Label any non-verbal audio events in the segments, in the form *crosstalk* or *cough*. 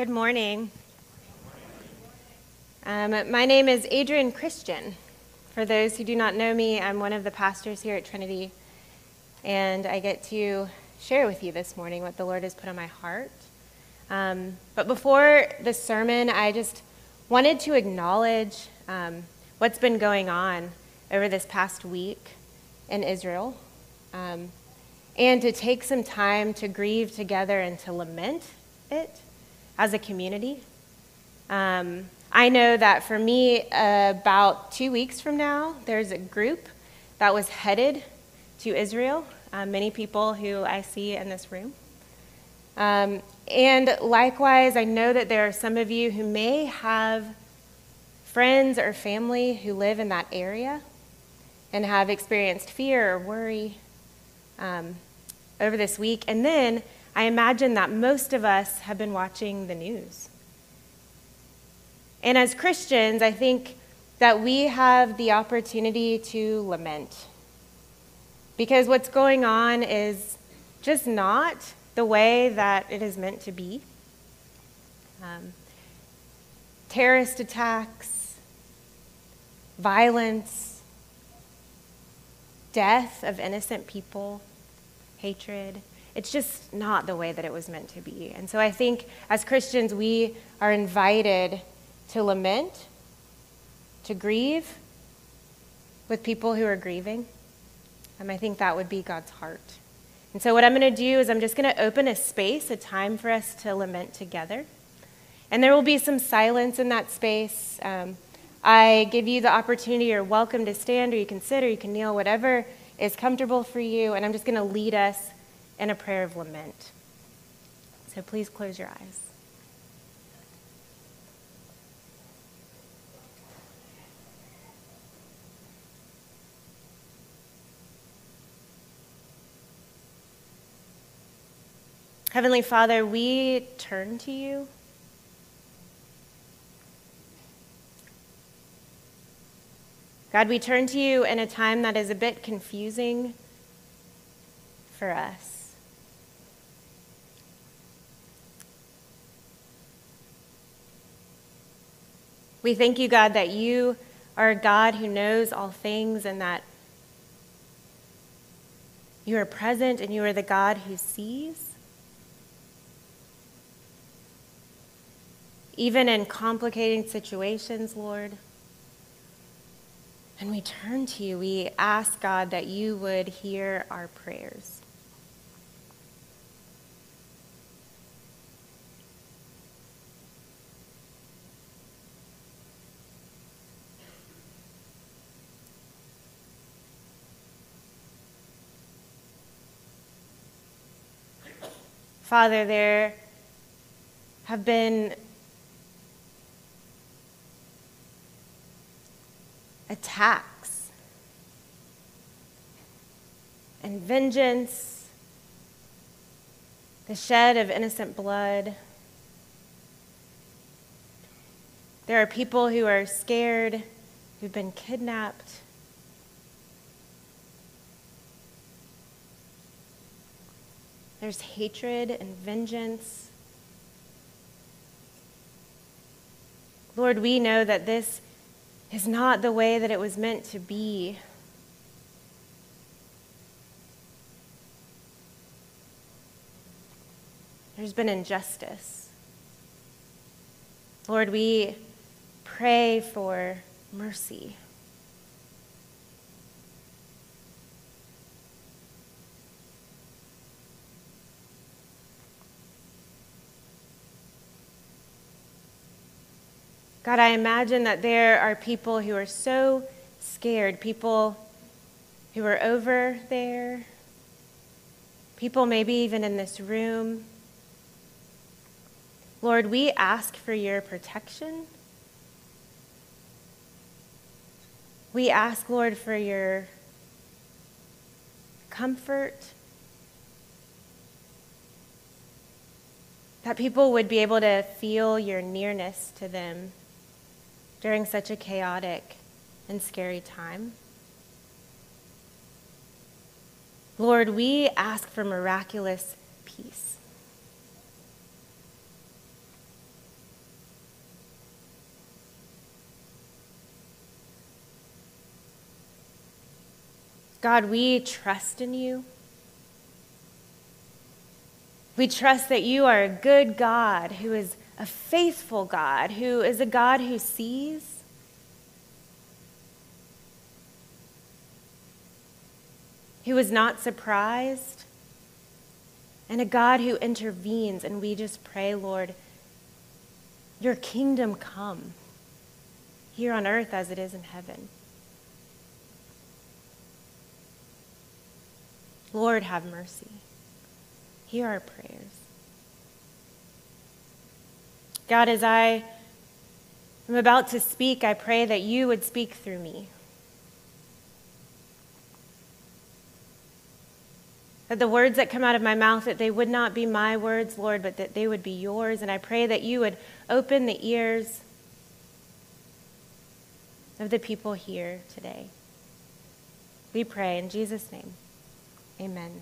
Good morning. Um, my name is Adrienne Christian. For those who do not know me, I'm one of the pastors here at Trinity, and I get to share with you this morning what the Lord has put on my heart. Um, but before the sermon, I just wanted to acknowledge um, what's been going on over this past week in Israel, um, and to take some time to grieve together and to lament it as a community. Um, I know that for me, about two weeks from now, there's a group that was headed to Israel, uh, many people who I see in this room. Um, and likewise, I know that there are some of you who may have friends or family who live in that area and have experienced fear or worry um, over this week. And then I imagine that most of us have been watching the news. And as Christians, I think that we have the opportunity to lament. Because what's going on is just not the way that it is meant to be. Um, terrorist attacks, violence, death of innocent people, hatred. It's just not the way that it was meant to be. And so I think as Christians, we are invited to lament, to grieve with people who are grieving. And I think that would be God's heart. And so, what I'm going to do is, I'm just going to open a space, a time for us to lament together. And there will be some silence in that space. Um, I give you the opportunity, you're welcome to stand, or you can sit, or you can kneel, whatever is comfortable for you. And I'm just going to lead us in a prayer of lament. So, please close your eyes. Heavenly Father, we turn to you. God, we turn to you in a time that is a bit confusing for us. We thank you, God, that you are a God who knows all things and that you are present and you are the God who sees. even in complicating situations, Lord. And we turn to you. We ask, God, that you would hear our prayers. Father, there have been attacks and vengeance, the shed of innocent blood. There are people who are scared, who've been kidnapped. There's hatred and vengeance. Lord, we know that this is not the way that it was meant to be. There's been injustice. Lord, we pray for mercy. God, I imagine that there are people who are so scared, people who are over there, people maybe even in this room. Lord, we ask for your protection. We ask, Lord, for your comfort. That people would be able to feel your nearness to them during such a chaotic and scary time. Lord, we ask for miraculous peace. God, we trust in you. We trust that you are a good God who is a faithful God, who is a God who sees. Who is not surprised, and a God who intervenes. And we just pray, Lord, your kingdom come here on earth as it is in heaven. Lord, have mercy. Hear our prayers. God, as I am about to speak, I pray that you would speak through me. That the words that come out of my mouth, that they would not be my words, Lord, but that they would be yours. And I pray that you would open the ears of the people here today. We pray in Jesus' name. Amen.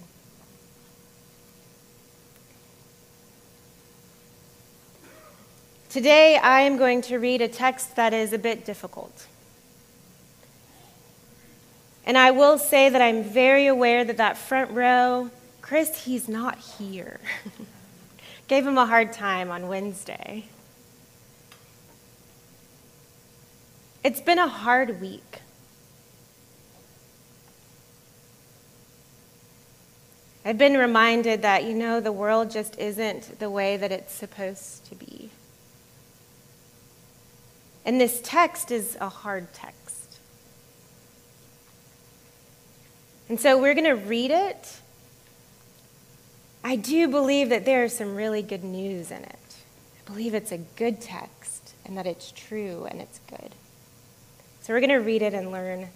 Today, I am going to read a text that is a bit difficult. And I will say that I'm very aware that that front row, Chris, he's not here. *laughs* Gave him a hard time on Wednesday. It's been a hard week. I've been reminded that, you know, the world just isn't the way that it's supposed to be. And this text is a hard text. And so we're going to read it. I do believe that there is some really good news in it. I believe it's a good text and that it's true and it's good. So we're going to read it and learn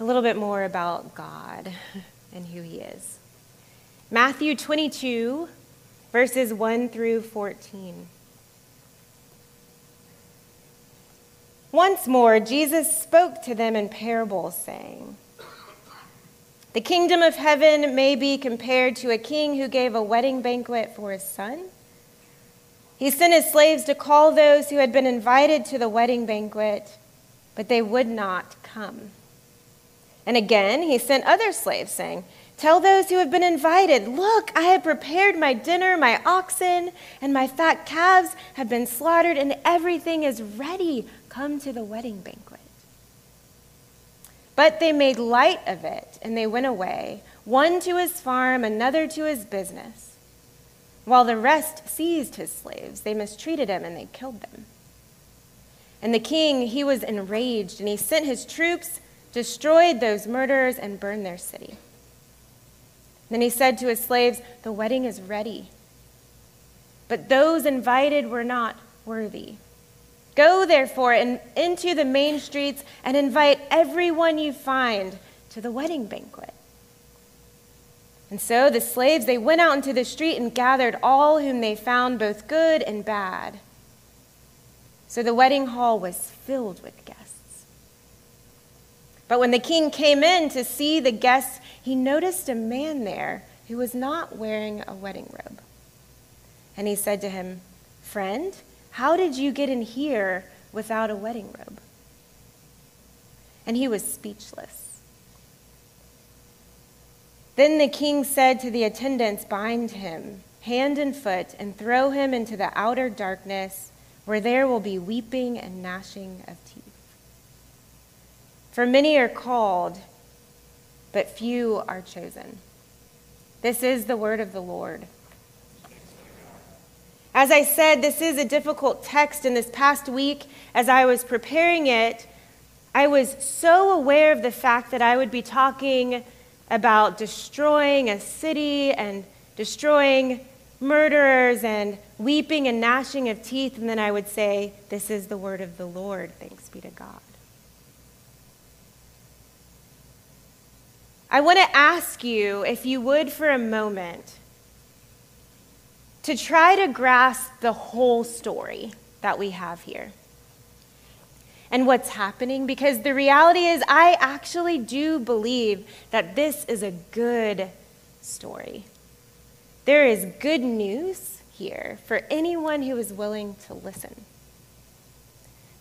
a little bit more about God *laughs* and who He is. Matthew 22, verses 1 through 14. Once more, Jesus spoke to them in parables, saying, The kingdom of heaven may be compared to a king who gave a wedding banquet for his son. He sent his slaves to call those who had been invited to the wedding banquet, but they would not come. And again, he sent other slaves, saying, Tell those who have been invited, Look, I have prepared my dinner, my oxen and my fat calves have been slaughtered, and everything is ready. Come to the wedding banquet. But they made light of it, and they went away, one to his farm, another to his business. While the rest seized his slaves, they mistreated him and they killed them. And the king, he was enraged, and he sent his troops, destroyed those murderers, and burned their city. Then he said to his slaves, The wedding is ready, but those invited were not worthy. Go, therefore, in, into the main streets and invite everyone you find to the wedding banquet. And so the slaves, they went out into the street and gathered all whom they found, both good and bad. So the wedding hall was filled with guests. But when the king came in to see the guests, he noticed a man there who was not wearing a wedding robe. And he said to him, Friend, how did you get in here without a wedding robe? And he was speechless. Then the king said to the attendants, Bind him hand and foot and throw him into the outer darkness where there will be weeping and gnashing of teeth. For many are called but few are chosen. This is the word of the Lord. As I said, this is a difficult text, and this past week, as I was preparing it, I was so aware of the fact that I would be talking about destroying a city and destroying murderers and weeping and gnashing of teeth, and then I would say, This is the word of the Lord. Thanks be to God. I want to ask you, if you would, for a moment, to try to grasp the whole story that we have here and what's happening, because the reality is, I actually do believe that this is a good story. There is good news here for anyone who is willing to listen.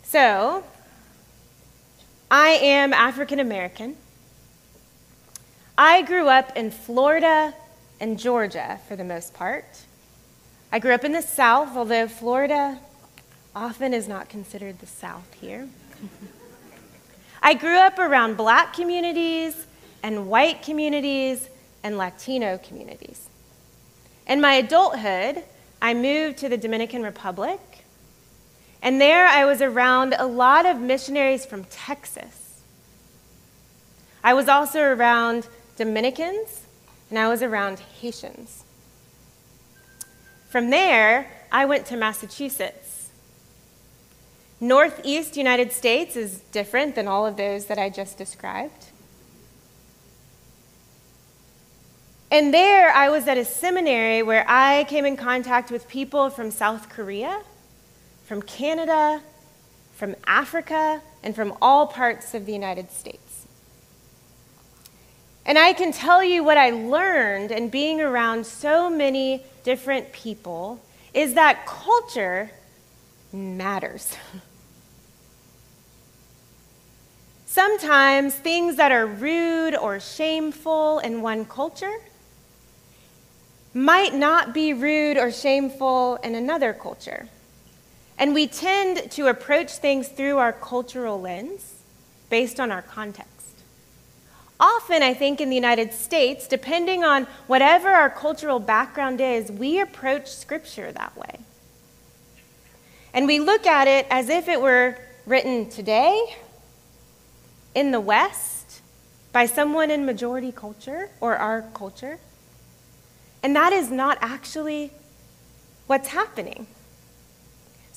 So, I am African American. I grew up in Florida and Georgia for the most part. I grew up in the South, although Florida often is not considered the South here. *laughs* I grew up around black communities and white communities and Latino communities. In my adulthood, I moved to the Dominican Republic, and there I was around a lot of missionaries from Texas. I was also around Dominicans, and I was around Haitians. From there, I went to Massachusetts. Northeast United States is different than all of those that I just described. And there, I was at a seminary where I came in contact with people from South Korea, from Canada, from Africa, and from all parts of the United States. And I can tell you what I learned in being around so many different people is that culture matters. *laughs* Sometimes things that are rude or shameful in one culture might not be rude or shameful in another culture. And we tend to approach things through our cultural lens based on our context. Often, I think in the United States, depending on whatever our cultural background is, we approach Scripture that way. And we look at it as if it were written today in the West by someone in majority culture or our culture. And that is not actually what's happening.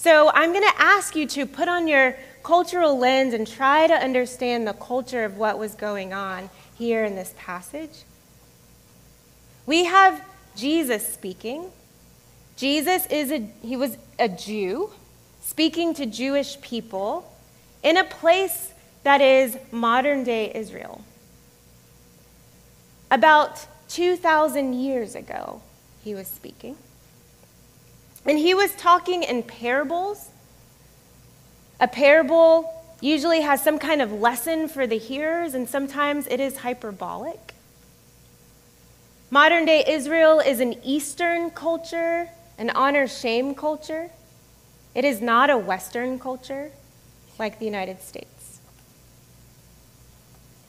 So I'm going to ask you to put on your cultural lens and try to understand the culture of what was going on here in this passage. We have Jesus speaking. Jesus is a he was a Jew speaking to Jewish people in a place that is modern day Israel. About 2,000 years ago, he was speaking. And he was talking in parables. A parable usually has some kind of lesson for the hearers, and sometimes it is hyperbolic. Modern day Israel is an Eastern culture, an honor shame culture. It is not a Western culture like the United States.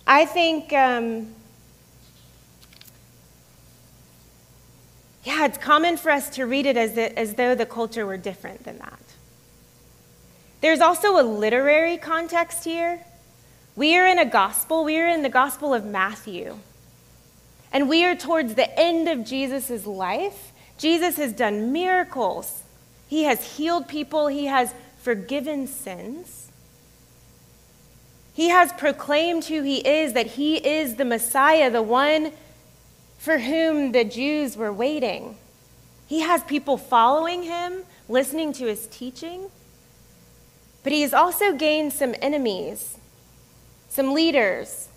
I think um, yeah, it's common for us to read it as, the, as though the culture were different than that. There's also a literary context here. We are in a gospel, we are in the gospel of Matthew. And we are towards the end of Jesus' life. Jesus has done miracles, he has healed people, he has forgiven sins. He has proclaimed who he is, that he is the Messiah, the one for whom the Jews were waiting. He has people following him, listening to his teaching. But he has also gained some enemies, some leaders,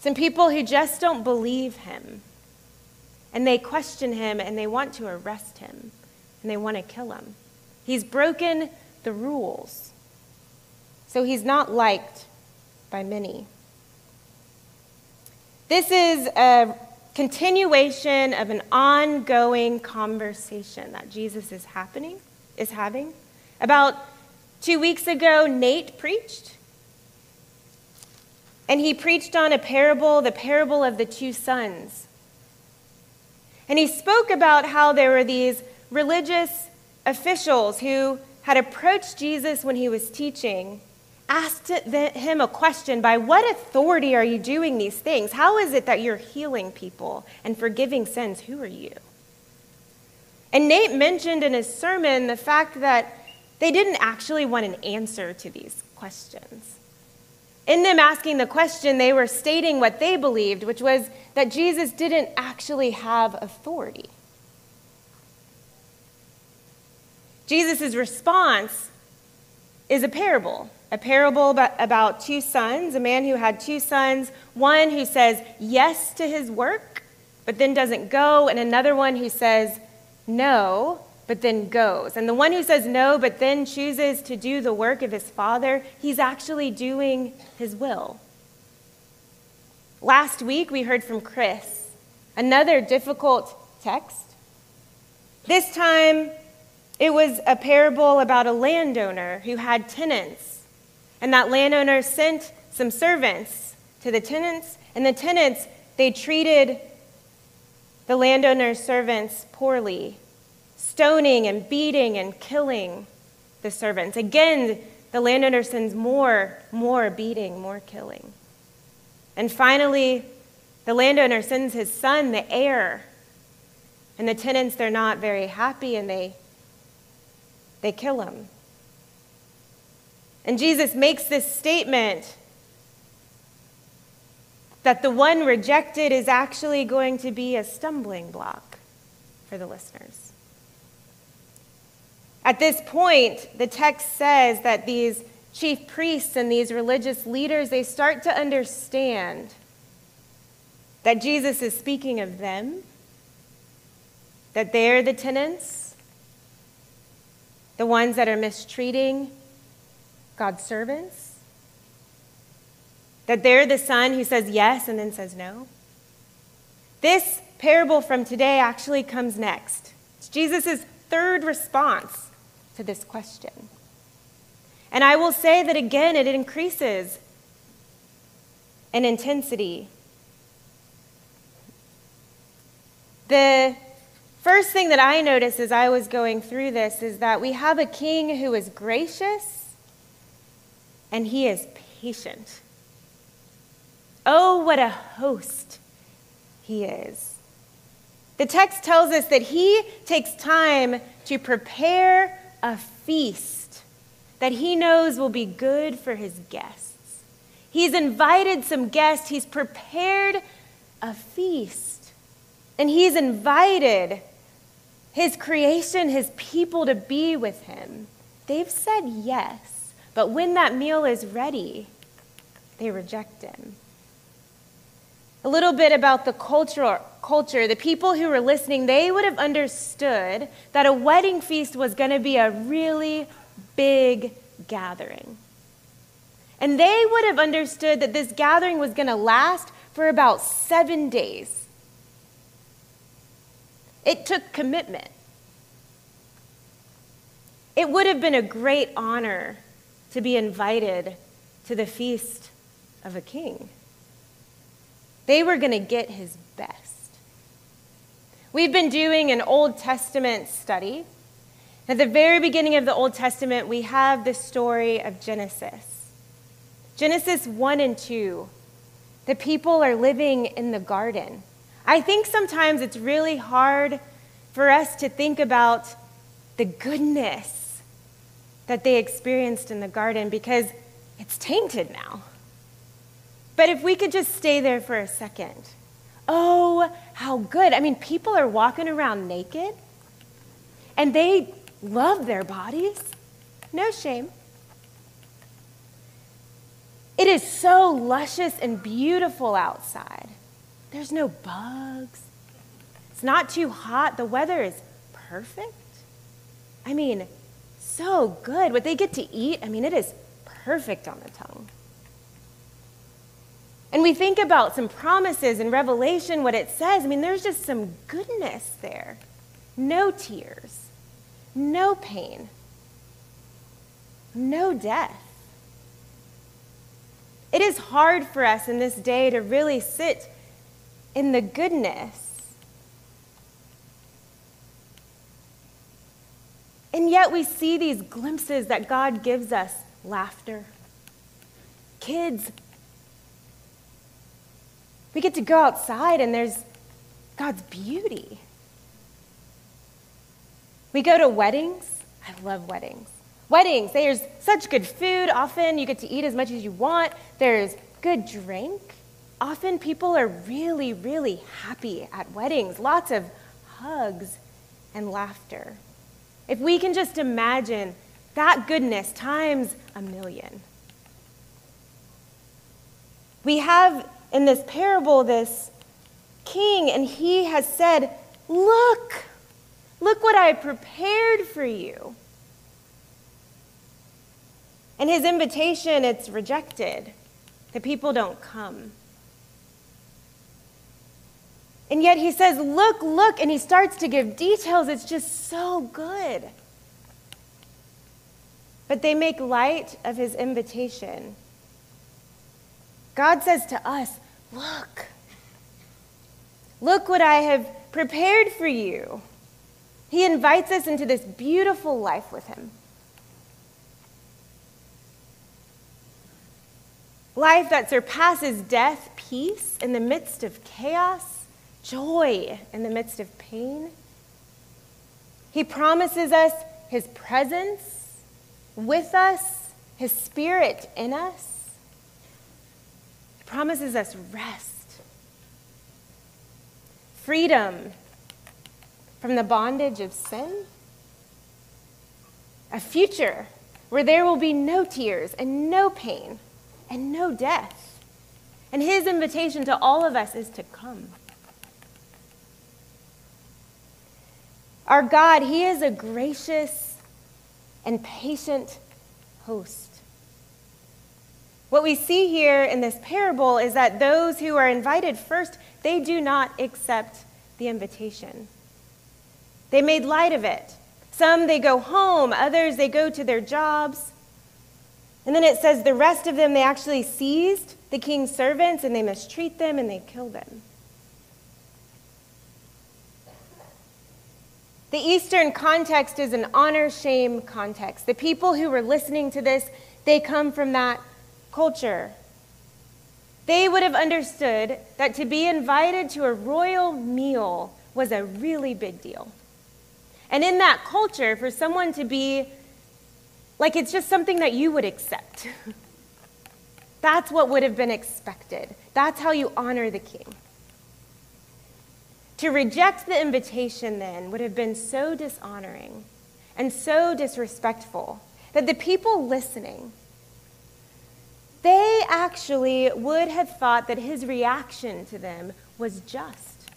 some people who just don't believe him. And they question him and they want to arrest him and they want to kill him. He's broken the rules. So he's not liked by many. This is a continuation of an ongoing conversation that Jesus is happening is having. About 2 weeks ago Nate preached and he preached on a parable, the parable of the two sons. And he spoke about how there were these religious officials who had approached Jesus when he was teaching asked him a question by what authority are you doing these things? How is it that you're healing people and forgiving sins? Who are you? And Nate mentioned in his sermon the fact that they didn't actually want an answer to these questions. In them asking the question, they were stating what they believed, which was that Jesus didn't actually have authority. Jesus' response is a parable a parable about, two sons, a man who had two sons, one who says yes to his work, but then doesn't go, and another one who says no, but then goes. And the one who says no, but then chooses to do the work of his father, he's actually doing his will. Last week, we heard from Chris, another difficult text. This time, it was a parable about a landowner who had tenants. And that landowner sent some servants to the tenants, and the tenants, they treated the landowner's servants poorly, stoning and beating and killing the servants. Again, the landowner sends more, more beating, more killing. And finally, the landowner sends his son, the heir. And the tenants, they're not very happy and they, they kill him. And Jesus makes this statement that the one rejected is actually going to be a stumbling block for the listeners. At this point, the text says that these chief priests and these religious leaders, they start to understand that Jesus is speaking of them, that they're the tenants, the ones that are mistreating God's servants, that they're the son who says yes and then says no. This parable from today actually comes next. It's Jesus' third response to this question. And I will say that again, it increases in intensity. The first thing that I noticed as I was going through this is that we have a king who is gracious and he is patient. Oh, what a host he is. The text tells us that he takes time to prepare a feast that he knows will be good for his guests. He's invited some guests, he's prepared a feast, and he's invited his creation, his people to be with him. They've said yes, but when that meal is ready, they reject him. A little bit about the culture, culture. The people who were listening, they would have understood that a wedding feast was going to be a really big gathering. And they would have understood that this gathering was going to last for about seven days. It took commitment. It would have been a great honor to be invited to the feast of a king. They were going to get his best. We've been doing an Old Testament study. At the very beginning of the Old Testament, we have the story of Genesis. Genesis 1 and 2. The people are living in the garden. I think sometimes it's really hard for us to think about the goodness that they experienced in the garden because it's tainted now. But if we could just stay there for a second. Oh, how good. I mean, people are walking around naked and they love their bodies. No shame. It is so luscious and beautiful outside. There's no bugs. It's not too hot. The weather is perfect. I mean, so good. What they get to eat, I mean, it is perfect on the tongue. And we think about some promises in Revelation, what it says. I mean, there's just some goodness there. No tears, no pain, no death. It is hard for us in this day to really sit in the goodness. And yet we see these glimpses that God gives us laughter, kids we get to go outside and there's God's beauty. We go to weddings. I love weddings. Weddings, there's such good food. Often you get to eat as much as you want. There's good drink. Often people are really, really happy at weddings. Lots of hugs and laughter. If we can just imagine that goodness times a million. We have in this parable this king, and he has said, Look, look what I prepared for you. And his invitation, it's rejected. The people don't come. And yet he says, Look, look, and he starts to give details. It's just so good. But they make light of his invitation. God says to us, Look, look what I have prepared for you. He invites us into this beautiful life with him. Life that surpasses death, peace in the midst of chaos, joy in the midst of pain. He promises us his presence with us, his spirit in us. He promises us rest, freedom from the bondage of sin, a future where there will be no tears and no pain and no death. And his invitation to all of us is to come. Our God, he is a gracious and patient host. What we see here in this parable is that those who are invited first, they do not accept the invitation. They made light of it. Some they go home, others they go to their jobs. And then it says the rest of them, they actually seized the king's servants and they mistreat them and they kill them. The Eastern context is an honor shame context. The people who were listening to this, they come from that culture. They would have understood that to be invited to a royal meal was a really big deal. And in that culture, for someone to be like it's just something that you would accept. *laughs* That's what would have been expected. That's how you honor the king. To reject the invitation then would have been so dishonoring and so disrespectful that the people listening they actually would have thought that his reaction to them was just.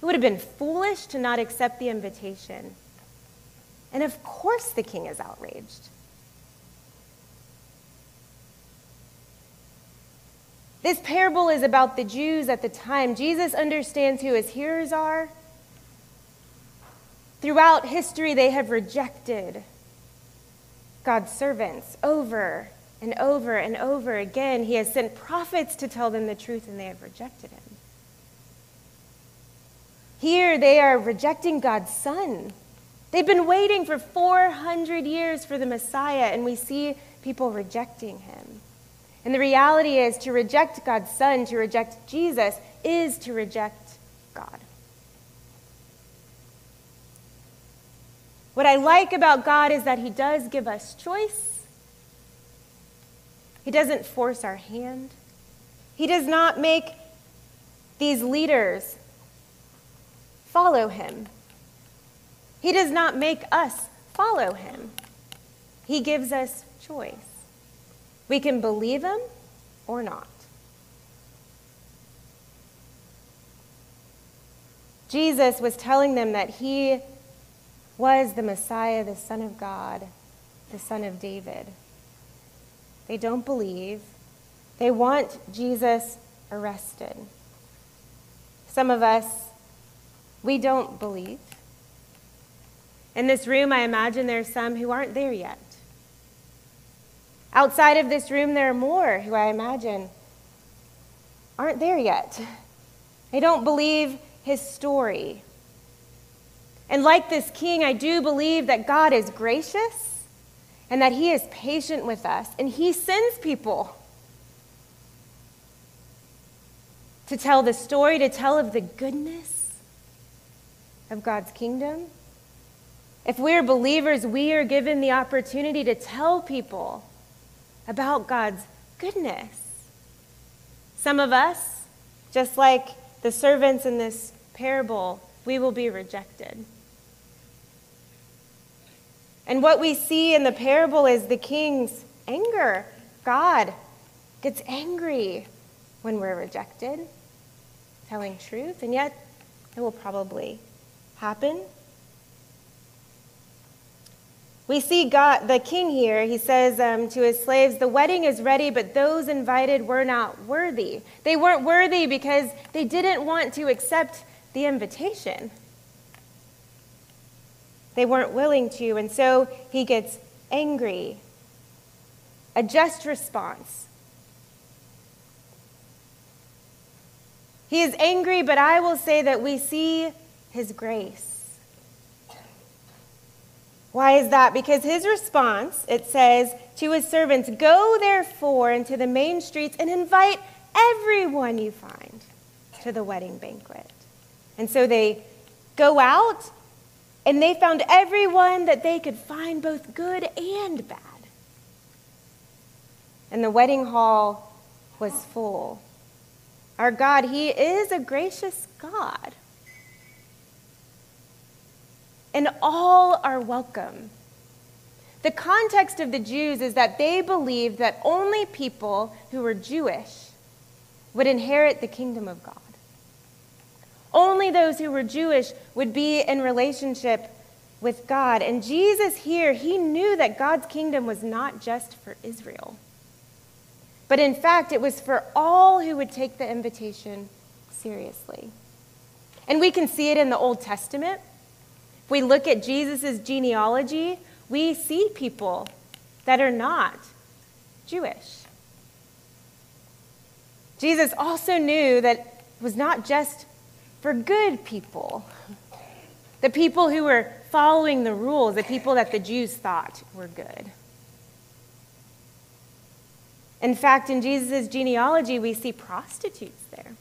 It would have been foolish to not accept the invitation. And of course, the king is outraged. This parable is about the Jews at the time. Jesus understands who his hearers are. Throughout history, they have rejected God's servants over and over and over again. He has sent prophets to tell them the truth, and they have rejected him. Here, they are rejecting God's Son. They've been waiting for 400 years for the Messiah, and we see people rejecting him. And the reality is to reject God's Son, to reject Jesus, is to reject God. What I like about God is that He does give us choice. He doesn't force our hand. He does not make these leaders follow Him. He does not make us follow Him. He gives us choice. We can believe him or not. Jesus was telling them that he was the Messiah, the Son of God, the Son of David. They don't believe. They want Jesus arrested. Some of us, we don't believe. In this room, I imagine there are some who aren't there yet. Outside of this room, there are more who I imagine aren't there yet. They don't believe his story. And like this king, I do believe that God is gracious and that he is patient with us, and he sends people to tell the story, to tell of the goodness of God's kingdom. If we're believers, we are given the opportunity to tell people about God's goodness. Some of us, just like the servants in this parable, we will be rejected. And what we see in the parable is the king's anger. God gets angry when we're rejected, telling truth, and yet it will probably happen. We see God, the king here, he says um, to his slaves, The wedding is ready, but those invited were not worthy. They weren't worthy because they didn't want to accept the invitation. They weren't willing to, and so he gets angry. A just response. He is angry, but I will say that we see his grace. Why is that? Because his response, it says to his servants, Go therefore into the main streets and invite everyone you find to the wedding banquet. And so they go out and they found everyone that they could find, both good and bad. And the wedding hall was full. Our God, He is a gracious God. And all are welcome. The context of the Jews is that they believed that only people who were Jewish would inherit the kingdom of God. Only those who were Jewish would be in relationship with God. And Jesus here, he knew that God's kingdom was not just for Israel. But in fact, it was for all who would take the invitation seriously. And we can see it in the Old Testament. We look at Jesus' genealogy, we see people that are not Jewish. Jesus also knew that it was not just for good people, the people who were following the rules, the people that the Jews thought were good. In fact, in Jesus' genealogy, we see prostitutes there.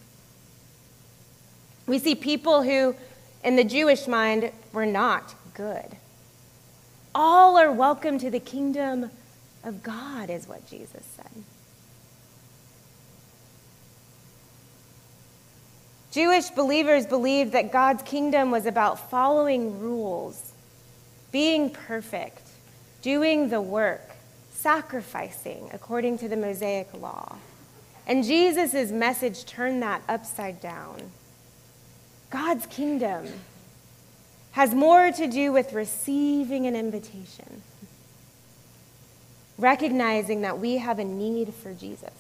We see people who, in the Jewish mind, were not good. All are welcome to the kingdom of God, is what Jesus said. Jewish believers believed that God's kingdom was about following rules, being perfect, doing the work sacrificing according to the Mosaic law. And Jesus' message turned that upside down. God's kingdom has more to do with receiving an invitation, recognizing that we have a need for Jesus.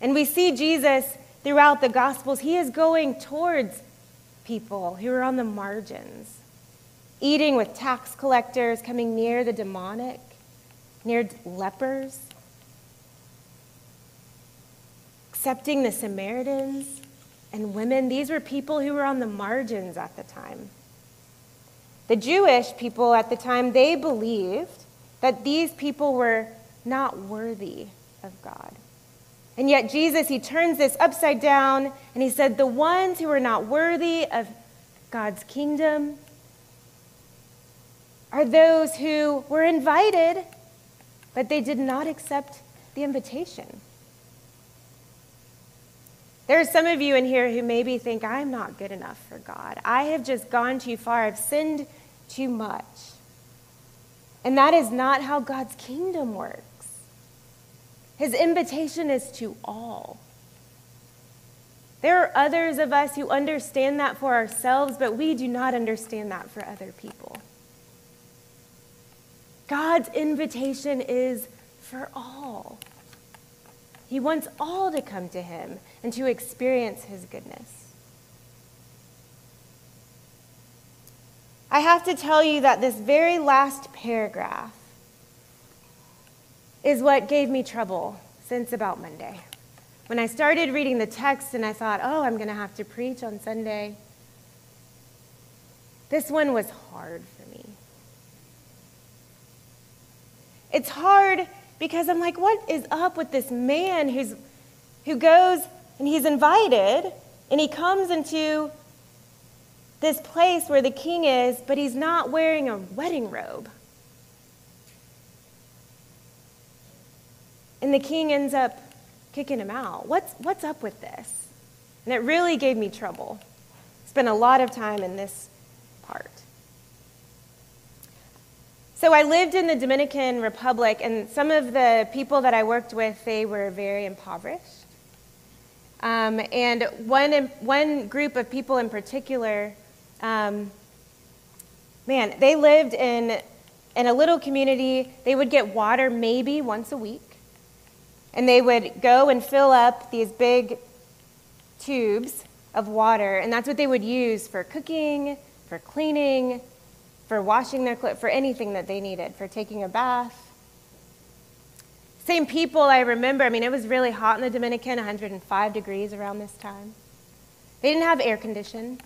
And we see Jesus throughout the Gospels, he is going towards people who are on the margins eating with tax collectors, coming near the demonic, near lepers, accepting the Samaritans and women. These were people who were on the margins at the time. The Jewish people at the time, they believed that these people were not worthy of God. And yet, Jesus, he turns this upside down and he said, The ones who are not worthy of God's kingdom, are those who were invited, but they did not accept the invitation. There are some of you in here who maybe think, I'm not good enough for God. I have just gone too far. I've sinned too much. And that is not how God's kingdom works. His invitation is to all. There are others of us who understand that for ourselves, but we do not understand that for other people. God's invitation is for all. He wants all to come to him and to experience his goodness. I have to tell you that this very last paragraph is what gave me trouble since about Monday. When I started reading the text and I thought, oh, I'm going to have to preach on Sunday, this one was hard for me. It's hard because I'm like, what is up with this man who's, who goes and he's invited and he comes into this place where the king is, but he's not wearing a wedding robe. And the king ends up kicking him out. What's, what's up with this? And it really gave me trouble. Spent a lot of time in this part. So I lived in the Dominican Republic, and some of the people that I worked with, they were very impoverished. Um, and one, one group of people in particular, um, man, they lived in, in a little community. They would get water maybe once a week. And they would go and fill up these big tubes of water, and that's what they would use for cooking, for cleaning, for washing their clothes, for anything that they needed, for taking a bath. Same people I remember, I mean, it was really hot in the Dominican, 105 degrees around this time. They didn't have air conditioning.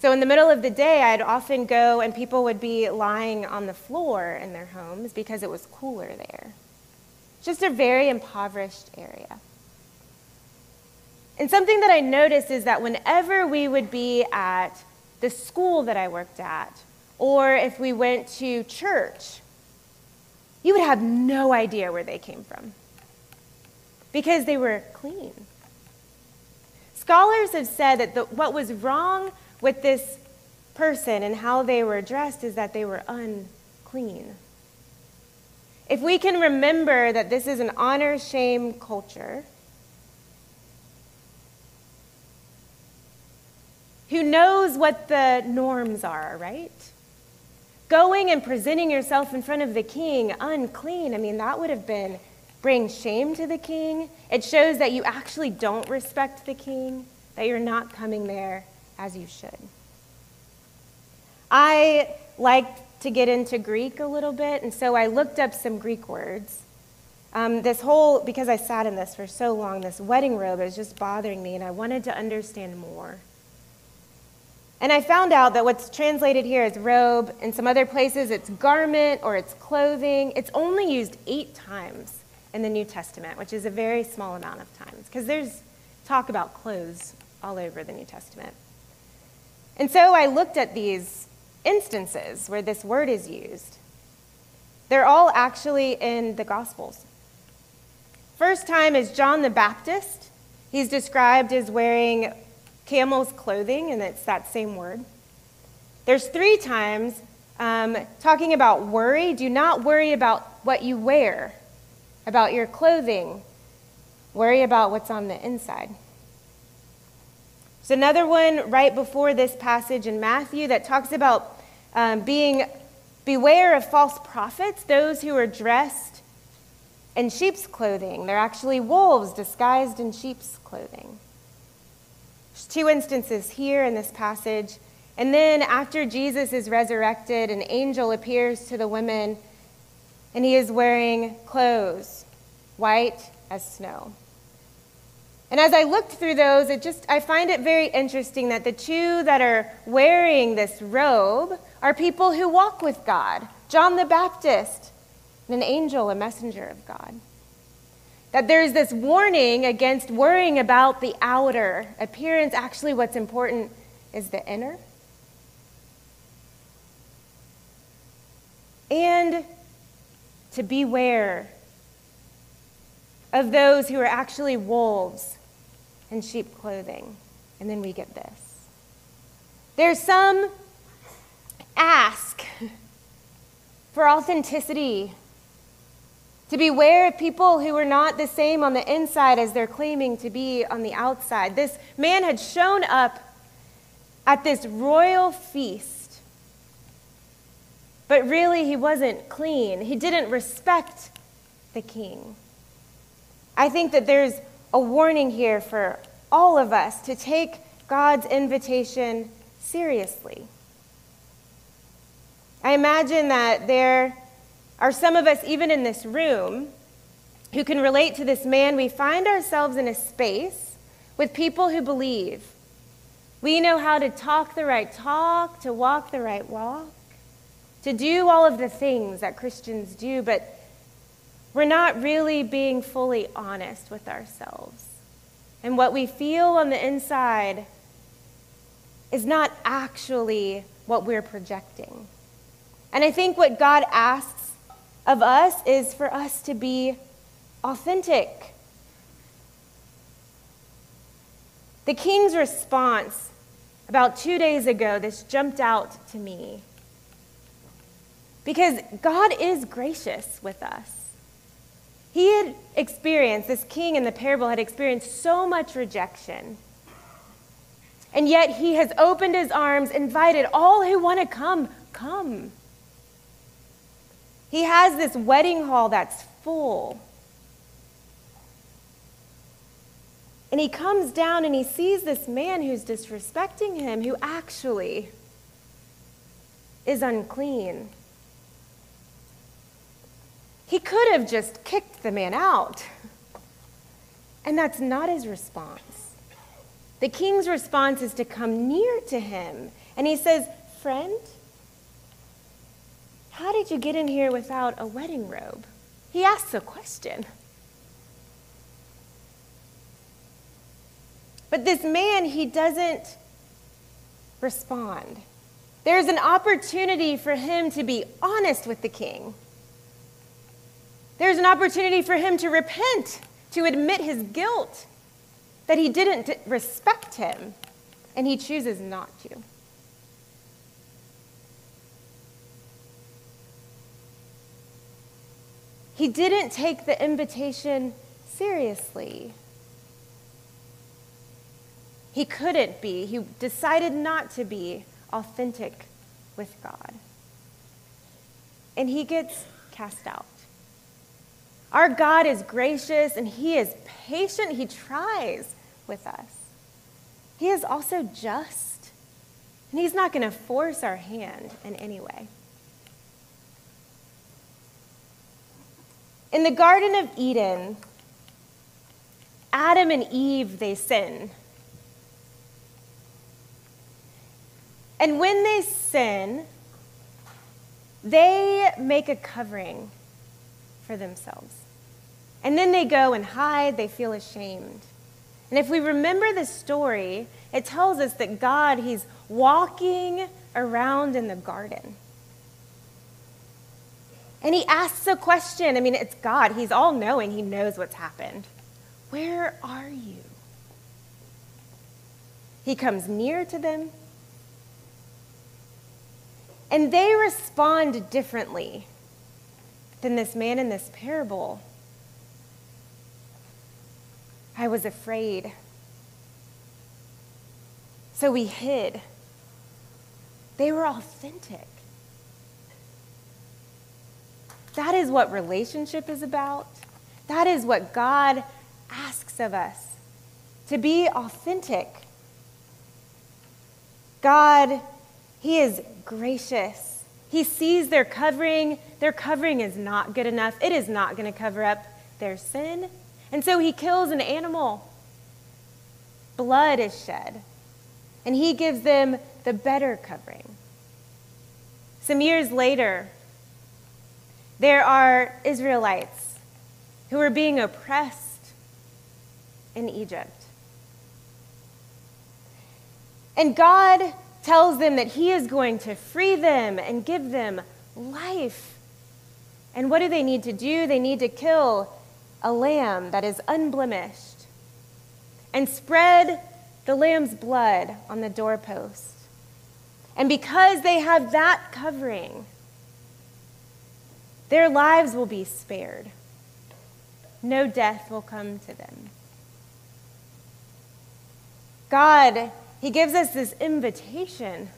So in the middle of the day, I'd often go and people would be lying on the floor in their homes because it was cooler there. Just a very impoverished area. And something that I noticed is that whenever we would be at the school that I worked at, or if we went to church, you would have no idea where they came from because they were clean. Scholars have said that the, what was wrong with this person and how they were dressed is that they were unclean. If we can remember that this is an honor shame culture, who knows what the norms are, right? Going and presenting yourself in front of the king unclean, I mean, that would have been bring shame to the king. It shows that you actually don't respect the king, that you're not coming there as you should. I like to get into Greek a little bit, and so I looked up some Greek words. Um, this whole, because I sat in this for so long, this wedding robe is just bothering me, and I wanted to understand more. And I found out that what's translated here as robe, in some other places it's garment or it's clothing. It's only used eight times in the New Testament, which is a very small amount of times, because there's talk about clothes all over the New Testament. And so I looked at these instances where this word is used. They're all actually in the Gospels. First time is John the Baptist. He's described as wearing camel's clothing, and it's that same word. There's three times um, talking about worry. Do not worry about what you wear, about your clothing. Worry about what's on the inside. There's another one right before this passage in Matthew that talks about um, being beware of false prophets, those who are dressed in sheep's clothing. They're actually wolves disguised in sheep's clothing. Two instances here in this passage. And then after Jesus is resurrected, an angel appears to the women, and he is wearing clothes, white as snow. And as I looked through those, it just I find it very interesting that the two that are wearing this robe are people who walk with God. John the Baptist, and an angel, a messenger of God. That there's this warning against worrying about the outer appearance. Actually, what's important is the inner. And to beware of those who are actually wolves in sheep clothing. And then we get this. There's some ask *laughs* for authenticity, to beware of people who are not the same on the inside as they're claiming to be on the outside. This man had shown up at this royal feast, but really he wasn't clean. He didn't respect the king. I think that there's a warning here for all of us to take God's invitation seriously. I imagine that there are some of us, even in this room, who can relate to this man. We find ourselves in a space with people who believe. We know how to talk the right talk, to walk the right walk, to do all of the things that Christians do, but we're not really being fully honest with ourselves. And what we feel on the inside is not actually what we're projecting. And I think what God asks of us is for us to be authentic. The king's response about two days ago, this jumped out to me. Because God is gracious with us. He had experienced, this king in the parable had experienced so much rejection. And yet he has opened his arms, invited all who want to come, come. He has this wedding hall that's full. And he comes down and he sees this man who's disrespecting him, who actually is unclean. He could have just kicked the man out. And that's not his response. The king's response is to come near to him. And he says, Friend, how did you get in here without a wedding robe? He asks a question. But this man, he doesn't respond. There's an opportunity for him to be honest with the king. There's an opportunity for him to repent, to admit his guilt, that he didn't respect him, and he chooses not to. He didn't take the invitation seriously. He couldn't be. He decided not to be authentic with God. And he gets cast out. Our God is gracious and he is patient. He tries with us. He is also just. And he's not going to force our hand in any way. In the Garden of Eden, Adam and Eve, they sin. And when they sin, they make a covering for themselves. And then they go and hide, they feel ashamed. And if we remember the story, it tells us that God, He's walking around in the garden. And He asks a question. I mean, it's God, He's all knowing, He knows what's happened. Where are you? He comes near to them and they respond differently than this man in this parable. I was afraid. So we hid. They were authentic. That is what relationship is about. That is what God asks of us to be authentic. God he is gracious. He sees their covering. Their covering is not good enough, it is not going to cover up their sin. And so he kills an animal. Blood is shed. And he gives them the better covering. Some years later, there are Israelites who are being oppressed in Egypt. And God tells them that he is going to free them and give them life. And what do they need to do? They need to kill a lamb that is unblemished and spread the lamb's blood on the doorpost. And because they have that covering, their lives will be spared. No death will come to them. God he gives us this invitation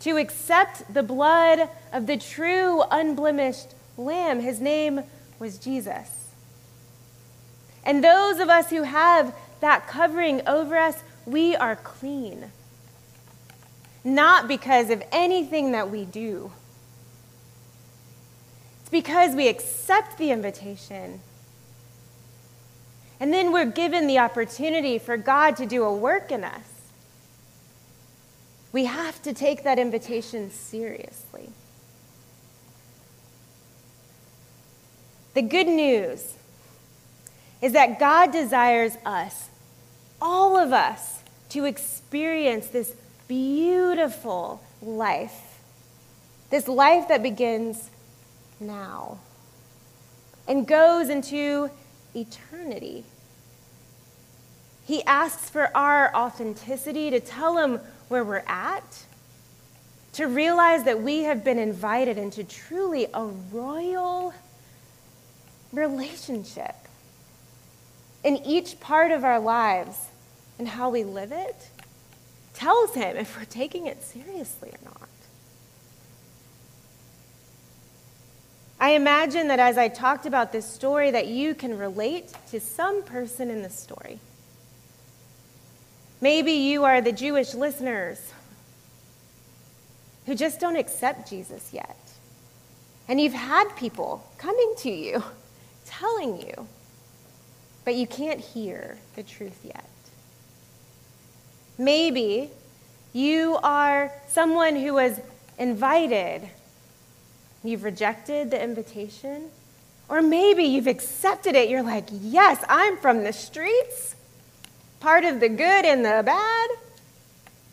to accept the blood of the true, unblemished Lamb. His name was Jesus. And those of us who have that covering over us, we are clean. Not because of anything that we do, because we accept the invitation and then we're given the opportunity for God to do a work in us. We have to take that invitation seriously. The good news is that God desires us, all of us, to experience this beautiful life. This life that begins now and goes into eternity. He asks for our authenticity to tell him where we're at, to realize that we have been invited into truly a royal relationship in each part of our lives and how we live it tells him if we're taking it seriously or not. I imagine that as I talked about this story that you can relate to some person in the story. Maybe you are the Jewish listeners who just don't accept Jesus yet. And you've had people coming to you, telling you, but you can't hear the truth yet. Maybe you are someone who was invited, you've rejected the invitation, or maybe you've accepted it. You're like, yes, I'm from the streets, part of the good and the bad.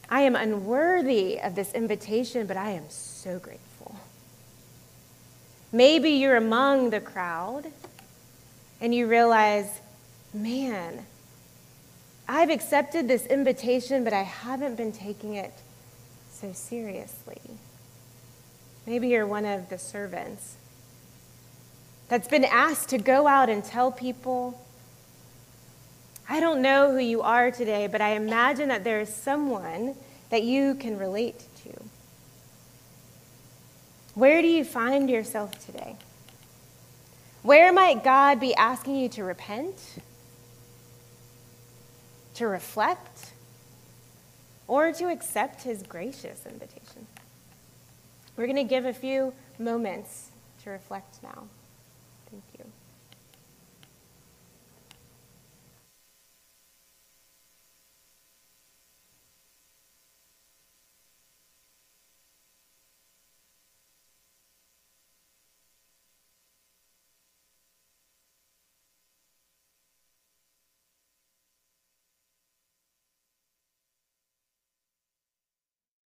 I am unworthy of this invitation, but I am so grateful. Maybe you're among the crowd and you realize, man, I've accepted this invitation, but I haven't been taking it so seriously. Maybe you're one of the servants that's been asked to go out and tell people. I don't know who you are today, but I imagine that there is someone that you can relate to. Where do you find yourself today? Where might God be asking you to repent, to reflect, or to accept his gracious invitation? We're going to give a few moments to reflect now.